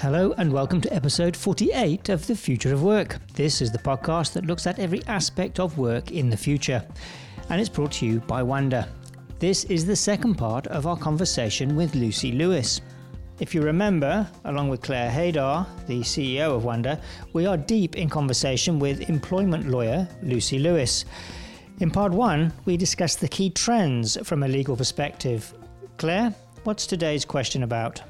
Hello, and welcome to episode 48 of The Future of Work. This is the podcast that looks at every aspect of work in the future, and it's brought to you by Wndyr. This is the second part of our conversation with Lucy Lewis. If you remember, along with Claire Haydar, the CEO of Wndyr, we are deep in conversation with employment lawyer Lucy Lewis. In part one, we discussed the key trends from a legal perspective. Claire, what's today's question about?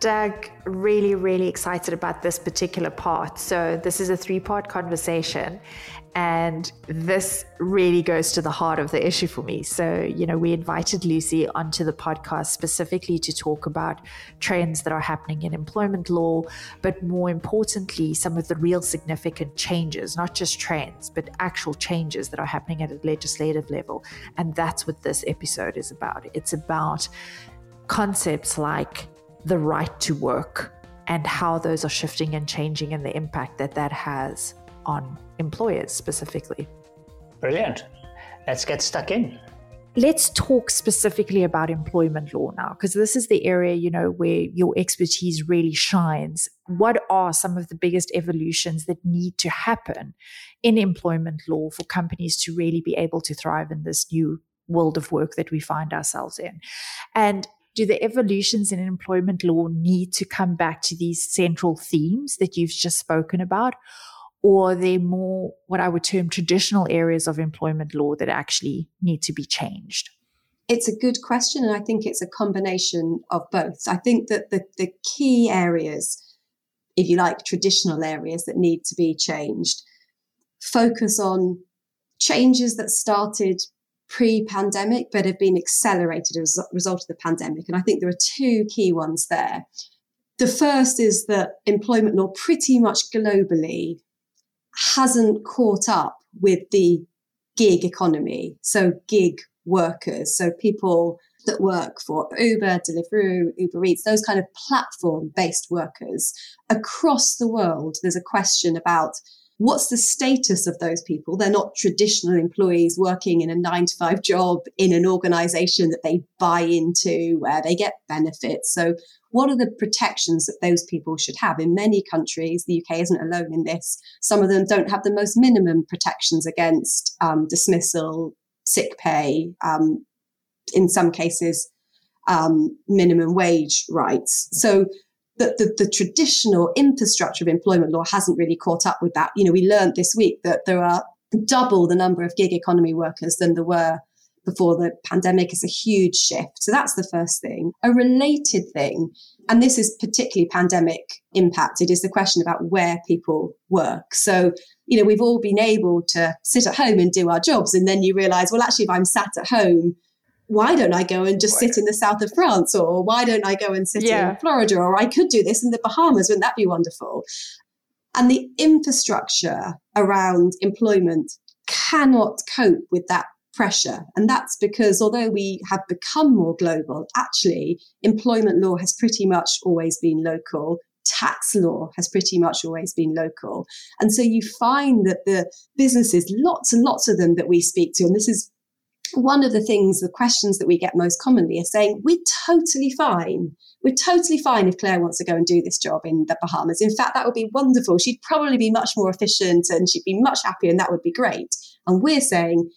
Doug, really, really excited about this particular part. So, this is a three part conversation, and this really goes to the heart of the issue for me. So, you know, we invited Lucy onto the podcast specifically to talk about trends that are happening in employment law, but more importantly, some of the real significant changes, not just trends, but actual changes that are happening at a legislative level. And that's what this episode is about. It's about concepts like the right to work and how those are shifting and changing and the impact that that has on employers specifically. Brilliant. Let's get stuck in. Let's talk specifically about employment law now, because this is the area, you know, where your expertise really shines. What are some of the biggest evolutions that need to happen in employment law for companies to really be able to thrive in this new world of work that we find ourselves in? And do the evolutions in employment law need to come back to these central themes that you've just spoken about? Or are there more what I would term traditional areas of employment law that actually need to be changed? It's a good question, and I think it's a combination of both. I think that the, the key areas, if you like, traditional areas that need to be changed, focus on changes that started pre-pandemic, but have been accelerated as a result of the pandemic. And I think there are two key ones there. The first is that employment law pretty much globally hasn't caught up with the gig economy. So gig workers, so people that work for Uber, Deliveroo, Uber Eats, those kind of platform based workers across the world. There's a question about what's the status of those people? They're not traditional employees working in a nine to five job in an organization that they buy into where they get benefits. So what are the protections that those people should have? In many countries, the UK isn't alone in this. Some of them don't have the most minimum protections against um, dismissal, sick pay, um, in some cases, um, minimum wage rights. So that the, the traditional infrastructure of employment law hasn't really caught up with that. You know, we learned this week that there are double the number of gig economy workers than there were before the pandemic is a huge shift. So that's the first thing. A related thing, and this is particularly pandemic impacted, is the question about where people work. So, you know, we've all been able to sit at home and do our jobs. And then you realize, well, actually, if I'm sat at home, why don't I go and just sit in the south of France? Or why don't I go and sit yeah. in Florida? Or I could do this in the Bahamas. Wouldn't that be wonderful? And the infrastructure around employment cannot cope with that pressure. And that's because although we have become more global, actually, employment law has pretty much always been local. Tax law has pretty much always been local. And so you find that the businesses, lots and lots of them that we speak to, and this is one of the things, the questions that we get most commonly is saying, we're totally fine. We're totally fine if Claire wants to go and do this job in the Bahamas. In fact, that would be wonderful. She'd probably be much more efficient and she'd be much happier and that would be great. And we're saying,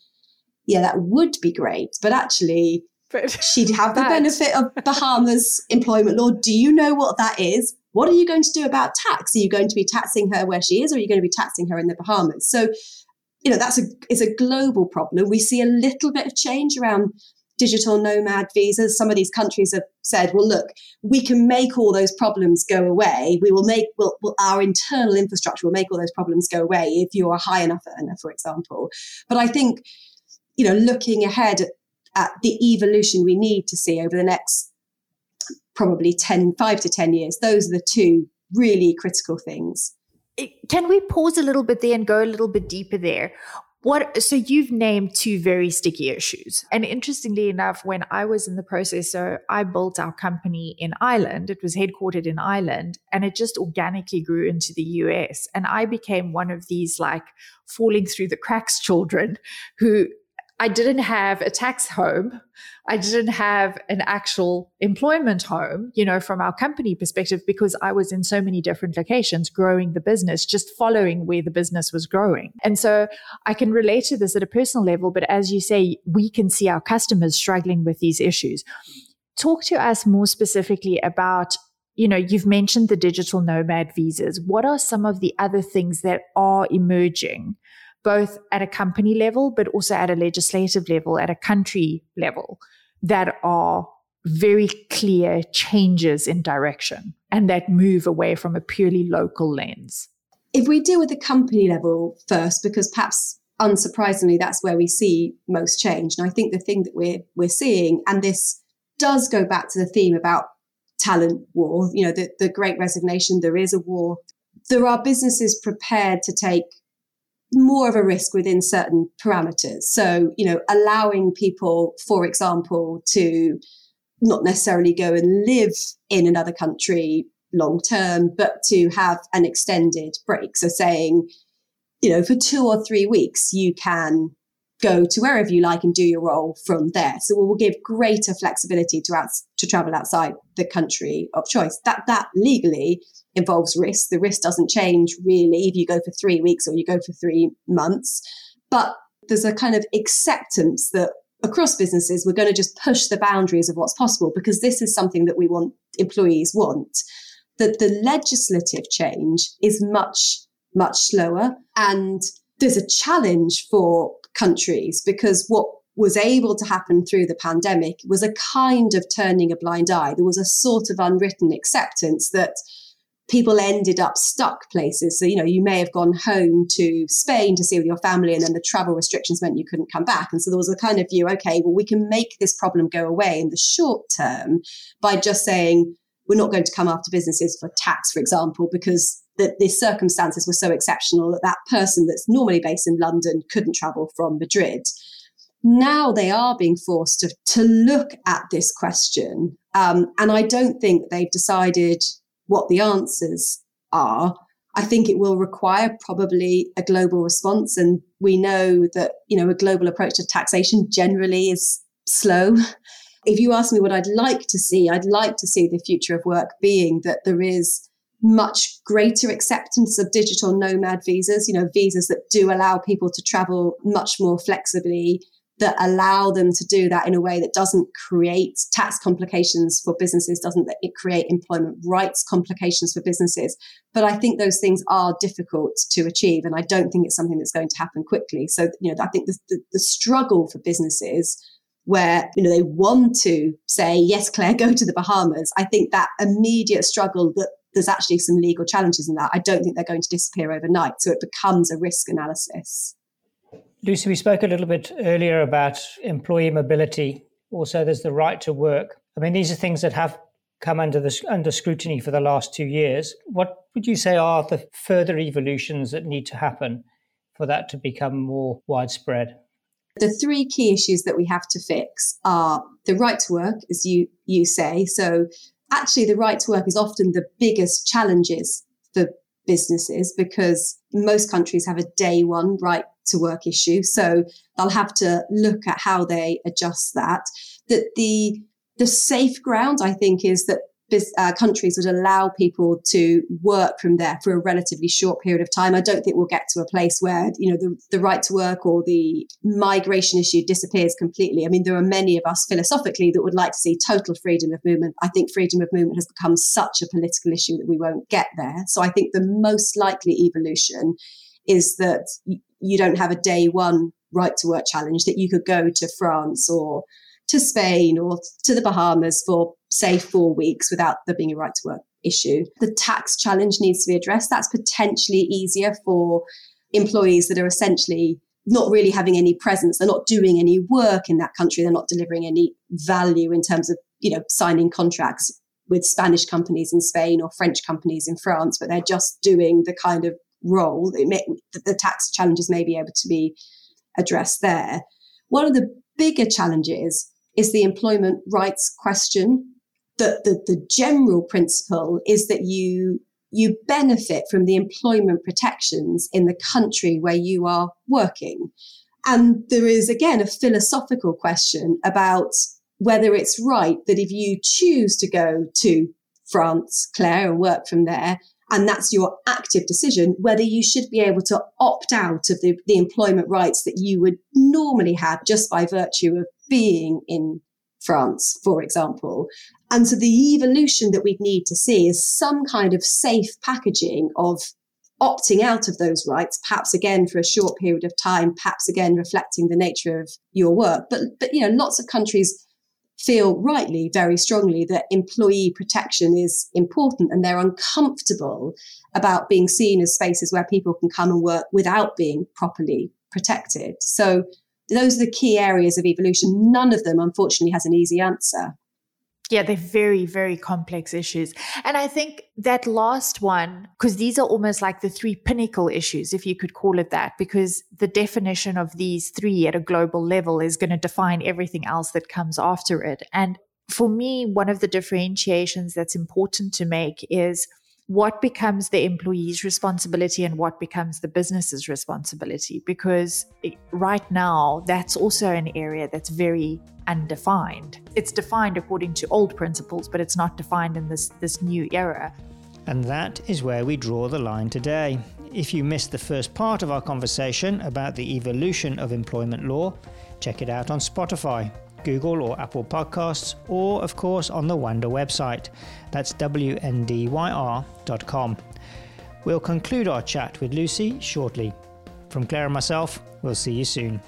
yeah, that would be great. But actually, but she'd have the benefit of Bahamas employment law. Do you know what that is? What are you going to do about tax? Are you going to be taxing her where she is, or are you going to be taxing her in the Bahamas? So you know, that's a is a global problem. We see a little bit of change around digital nomad visas. Some of these countries have said, well, look, we can make all those problems go away. We will make, we'll, we'll, our internal infrastructure will make all those problems go away if you're a high enough earner, for example. But I think, you know, looking ahead at, at the evolution we need to see over the next probably 10, five to 10 years, those are the two really critical things can we pause a little bit there and go a little bit deeper there? What so you've named two very sticky issues. And interestingly enough, when I was in the process, so I built our company in Ireland. It was headquartered in Ireland and it just organically grew into the US. And I became one of these like falling through the cracks children who I didn't have a tax home. I didn't have an actual employment home, you know, from our company perspective, because I was in so many different locations growing the business, just following where the business was growing. And so I can relate to this at a personal level. But as you say, we can see our customers struggling with these issues. Talk to us more specifically about you know, you've mentioned the digital nomad visas. What are some of the other things that are emerging both at a company level, but also at a legislative level, at a country level, that are very clear changes in direction and that move away from a purely local lens. If we deal with the company level first, because perhaps unsurprisingly, that's where we see most change. And I think the thing that we're we're seeing, and this does go back to the theme about talent war, you know, the, the great resignation, there is a war. There are businesses prepared to take more of a risk within certain parameters. So, you know, allowing people, for example, to not necessarily go and live in another country long term, but to have an extended break. So saying, you know, for two or three weeks, you can go to wherever you like and do your role from there. So we will give greater flexibility to out, to travel outside the country of choice. That that legally involves risk. The risk doesn't change really if you go for three weeks or you go for three months. But there's a kind of acceptance that across businesses, we're going to just push the boundaries of what's possible because this is something that we want employees want. That the legislative change is much, much slower. And there's a challenge for countries because what was able to happen through the pandemic was a kind of turning a blind eye. There was a sort of unwritten acceptance that people ended up stuck places. So, you know, you may have gone home to Spain to see with your family, and then the travel restrictions meant you couldn't come back. And so there was a kind of view, okay, well, we can make this problem go away in the short term by just saying, we're not going to come after businesses for tax, for example, because the, the circumstances were so exceptional that that person that's normally based in London couldn't travel from Madrid. Now they are being forced to, to look at this question. Um, and I don't think they've decided what the answers are, I think it will require probably a global response. And we know that, you know, a global approach to taxation generally is slow. If you ask me what I'd like to see, I'd like to see the future of work being that there is much greater acceptance of digital nomad visas, you know, visas that do allow people to travel much more flexibly that allow them to do that in a way that doesn't create tax complications for businesses, doesn't it create employment rights complications for businesses. But I think those things are difficult to achieve. And I don't think it's something that's going to happen quickly. So, you know, I think the, the, the struggle for businesses where, you know, they want to say, yes, Claire, go to the Bahamas. I think that immediate struggle that there's actually some legal challenges in that. I don't think they're going to disappear overnight. So it becomes a risk analysis. Lucy, we spoke a little bit earlier about employee mobility. Also, there's the right to work. I mean, these are things that have come under the, under scrutiny for the last two years. What would you say are the further evolutions that need to happen for that to become more widespread? The three key issues that we have to fix are the right to work, as you you say. So, actually, the right to work is often the biggest challenges for businesses because most countries have a day one right to work issue. So they'll have to look at how they adjust that. That the the safe ground, I think, is that uh, countries would allow people to work from there for a relatively short period of time. I don't think we'll get to a place where you know the, the right to work or the migration issue disappears completely. I mean, there are many of us philosophically that would like to see total freedom of movement. I think freedom of movement has become such a political issue that we won't get there. So I think the most likely evolution is that you don't have a day one right to work challenge that you could go to France or to Spain or to the Bahamas for say four weeks without there being a right to work issue. The tax challenge needs to be addressed. That's potentially easier for employees that are essentially not really having any presence. They're not doing any work in that country. They're not delivering any value in terms of, you know, signing contracts with Spanish companies in Spain or French companies in France, but they're just doing the kind of role. May, the tax challenges may be able to be addressed there. One of the bigger challenges is the employment rights question. That the, the general principle is that you you benefit from the employment protections in the country where you are working. And there is, again, a philosophical question about whether it's right that if you choose to go to France, Claire, and work from there, and that's your active decision, whether you should be able to opt out of the, the employment rights that you would normally have just by virtue of being in France, for example. And so the evolution that we'd need to see is some kind of safe packaging of opting out of those rights, perhaps again for a short period of time, perhaps again reflecting the nature of your work. But, but you know, lots of countries feel rightly very strongly that employee protection is important and they're uncomfortable about being seen as spaces where people can come and work without being properly protected. So those are the key areas of evolution. None of them, unfortunately, has an easy answer. Yeah, they're very, very complex issues. And I think that last one, because these are almost like the three pinnacle issues, if you could call it that, because the definition of these three at a global level is going to define everything else that comes after it. And for me, one of the differentiations that's important to make is what becomes the employee's responsibility and what becomes the business's responsibility? Because right now that's also an area that's very undefined. It's defined according to old principles but it's not defined in this this new era. And that is where we draw the line today. If you missed the first part of our conversation about the evolution of employment law check it out on spotify Google or Apple Podcasts, or of course on the Wndyr website. That's wndyr.com. We'll conclude our chat with Lucy shortly. From Claire and myself, we'll see you soon.